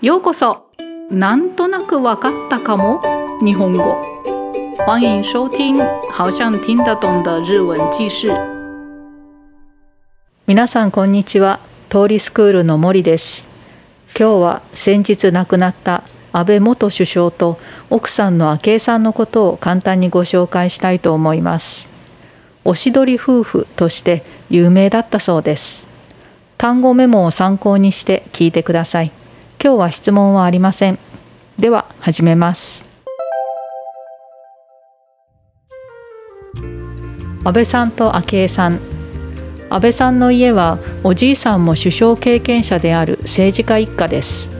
ようこそ。なんとなくわかったかも。日本語。欢迎收听好像听得懂的日文記事。皆さんこんにちは。通りスクールの森です。今日は先日亡くなった安倍元首相と奥さんの昭恵さんのことを簡単にご紹介したいと思います。おしどり夫婦として有名だったそうです。単語メモを参考にして聞いてください。今日は質問はありません。では始めます。安倍さんと昭恵さん安倍さんの家はおじいさんも首相経験者である政治家一家です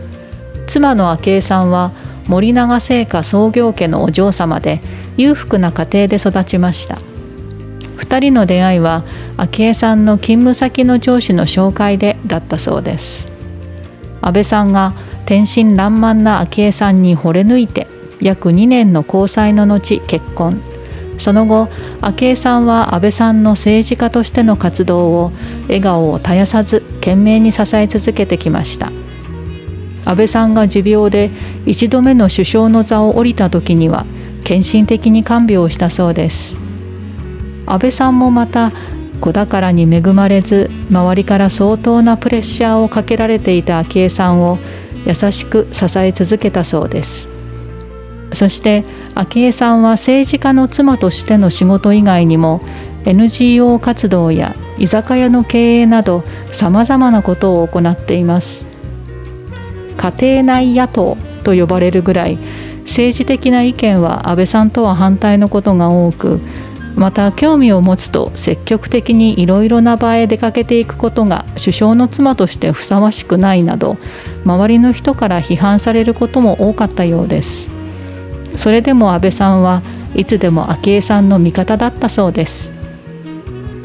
妻の昭恵さんは森永製菓創業家のお嬢様で裕福な家庭で育ちました2人の出会いは昭恵さんの勤務先の上司の紹介でだったそうです安倍さんが天真爛漫な昭恵さんに惚れ抜いて約2年の交際の後結婚。その後昭恵さんは安倍さんの政治家としての活動を笑顔を絶やさず懸命に支え続けてきました。安倍さんが持病で1度目の首相の座を降りた時には献身的に看病をしたそうです。安倍さんもまた子宝に恵まれず周りから相当なプレッシャーをかけられていた昭恵さんを優しく支え続けたそうです。そして昭恵さんは政治家の妻としての仕事以外にも NGO 活動や居酒屋の経営などさまざまなことを行っています。家庭内野党と呼ばれるぐらい政治的な意見は安倍さんとは反対のことが多くまた興味を持つと積極的にいろいろな場へ出かけていくことが首相の妻としてふさわしくないなど周りの人から批判されることも多かったようです。それでも安倍さんはいつでも昭恵さんの味方だったそうです。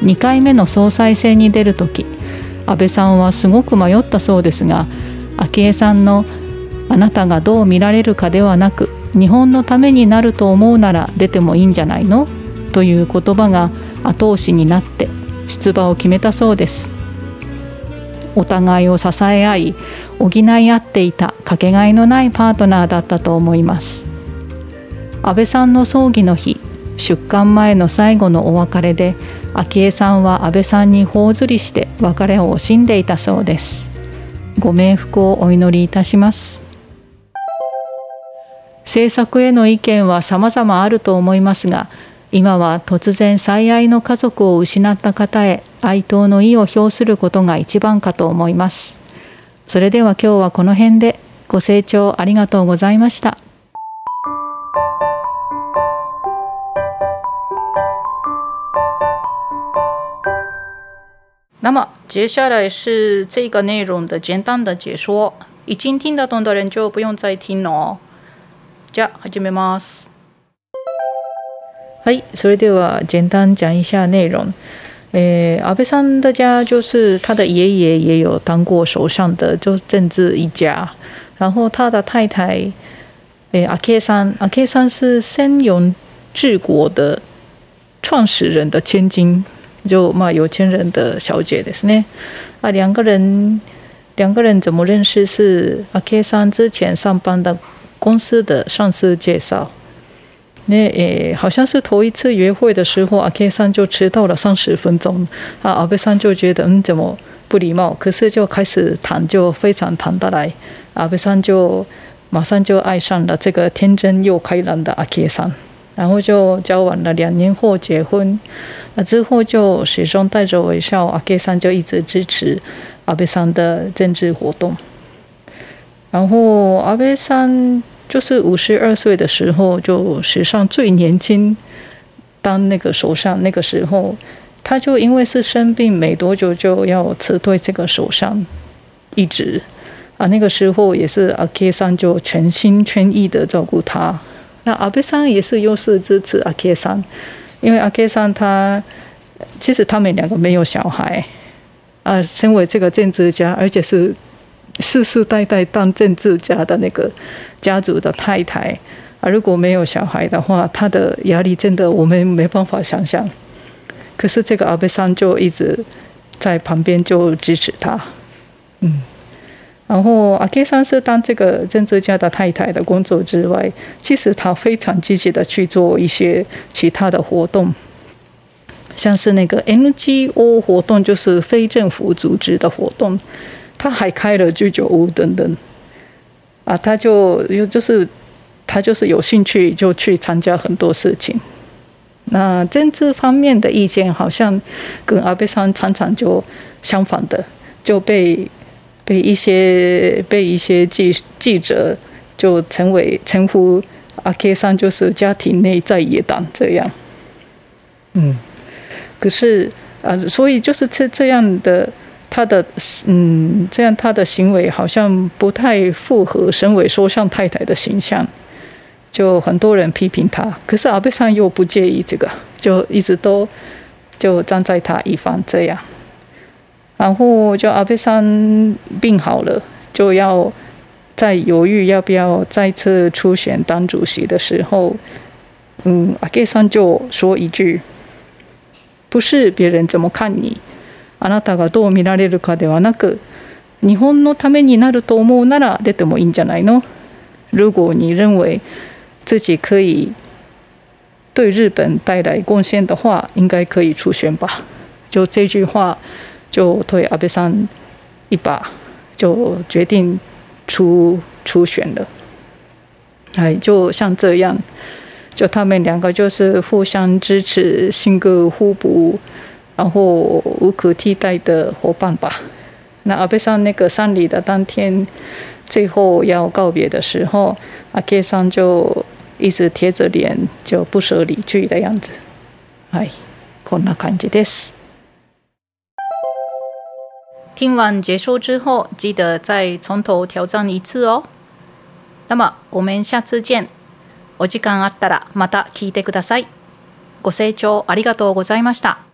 2回目の総裁選に出る時安倍さんはすごく迷ったそうですが昭恵さんのあなたがどう見られるかではなく日本のためになると思うなら出てもいいんじゃないの？という言葉が後押しになって出馬を決めたそうです。お互いを支え合い補い合っていたかけがえのないパートナーだったと思います。安倍さんの葬儀の日出棺前の最後のお別れで昭恵さんは安倍さんに頬ずりして別れを惜しんでいたそうです。ご冥福をお祈りいたします。政策への意見は様々あると思いますが今は突然最愛の家族を失った方へ哀悼の意を表することが一番かと思いますそれでは今日はこの辺でご清聴ありがとうございました那么接下来是这个内容的简单的解说，已经听得懂的人就不用再听了哦。じゃあ始めます。はい、それでは简单讲一下内容。诶，安倍さん的家就是他的爷爷也有当过首相的，就政治一家。然后他的太太，诶，阿 K 三，阿 K 三是森永治国的创始人的千金，就嘛有钱人的小姐ですね。啊，两个人，两个人怎么认识？是阿 K 三之前上班的公司的上司介绍。 那诶，好像是头一次约会的时候，阿 K 三就迟到了三十分钟，啊，阿贝三就觉得嗯怎么不礼貌，可是就开始谈，就非常谈得来，阿贝三就马上就爱上了这个天真又开朗的阿 K 三，然后就交往了两年后结婚，那之后就始终带着微笑，阿 K 三就一直支持阿贝三的政治活动，然后阿贝三。就是五十二岁的时候，就史上最年轻当那个首相。那个时候，他就因为是生病，没多久就要辞退这个首相一职啊。那个时候也是阿 K 桑就全心全意的照顾他。那阿贝桑也是又是支持阿 K 桑，因为阿 K 桑他其实他们两个没有小孩啊，身为这个政治家，而且是。世世代代当政治家的那个家族的太太啊，如果没有小孩的话，他的压力真的我们没办法想象。可是这个阿贝桑就一直在旁边就支持他，嗯，然后阿 K 桑是当这个政治家的太太的工作之外，其实他非常积极的去做一些其他的活动，像是那个 NGO 活动，就是非政府组织的活动，他还开了居酒屋等等。啊，他就有就是他就是有兴趣就去参加很多事情。那政治方面的意见好像跟阿贝桑常常就相反的，就被。被一些被一些记记者就成为称呼阿 K 山就是家庭内在野党这样，嗯，可是啊，所以就是这这样的他的嗯，这样他的行为好像不太符合身为说相太太的形象，就很多人批评他，可是阿贝桑又不介意这个，就一直都就站在他一方这样。然后就阿贝桑病好了，就要在犹豫要不要再次出选当主席的时候，嗯，阿贝桑就说一句：“不是别人怎么看你，あなたがどう見られるかではなく、日本のためになると思うなら出てもいいんじゃないの？如果你认为自己可以对日本带来贡献的话，应该可以出选吧。”就这句话。就推阿贝桑一把，就决定出出选了。哎，就像这样，就他们两个就是互相支持、性格互补，然后无可替代的伙伴吧。那阿贝桑那个丧礼的当天，最后要告别的时候，阿克桑就一直贴着脸，就不舍离去的样子。哎，こんな感じです。听完结束之后，记得再从头挑战一次哦。那么我们下次见。お時間あったらまた聞いてください。ご清聴ありがとうございました。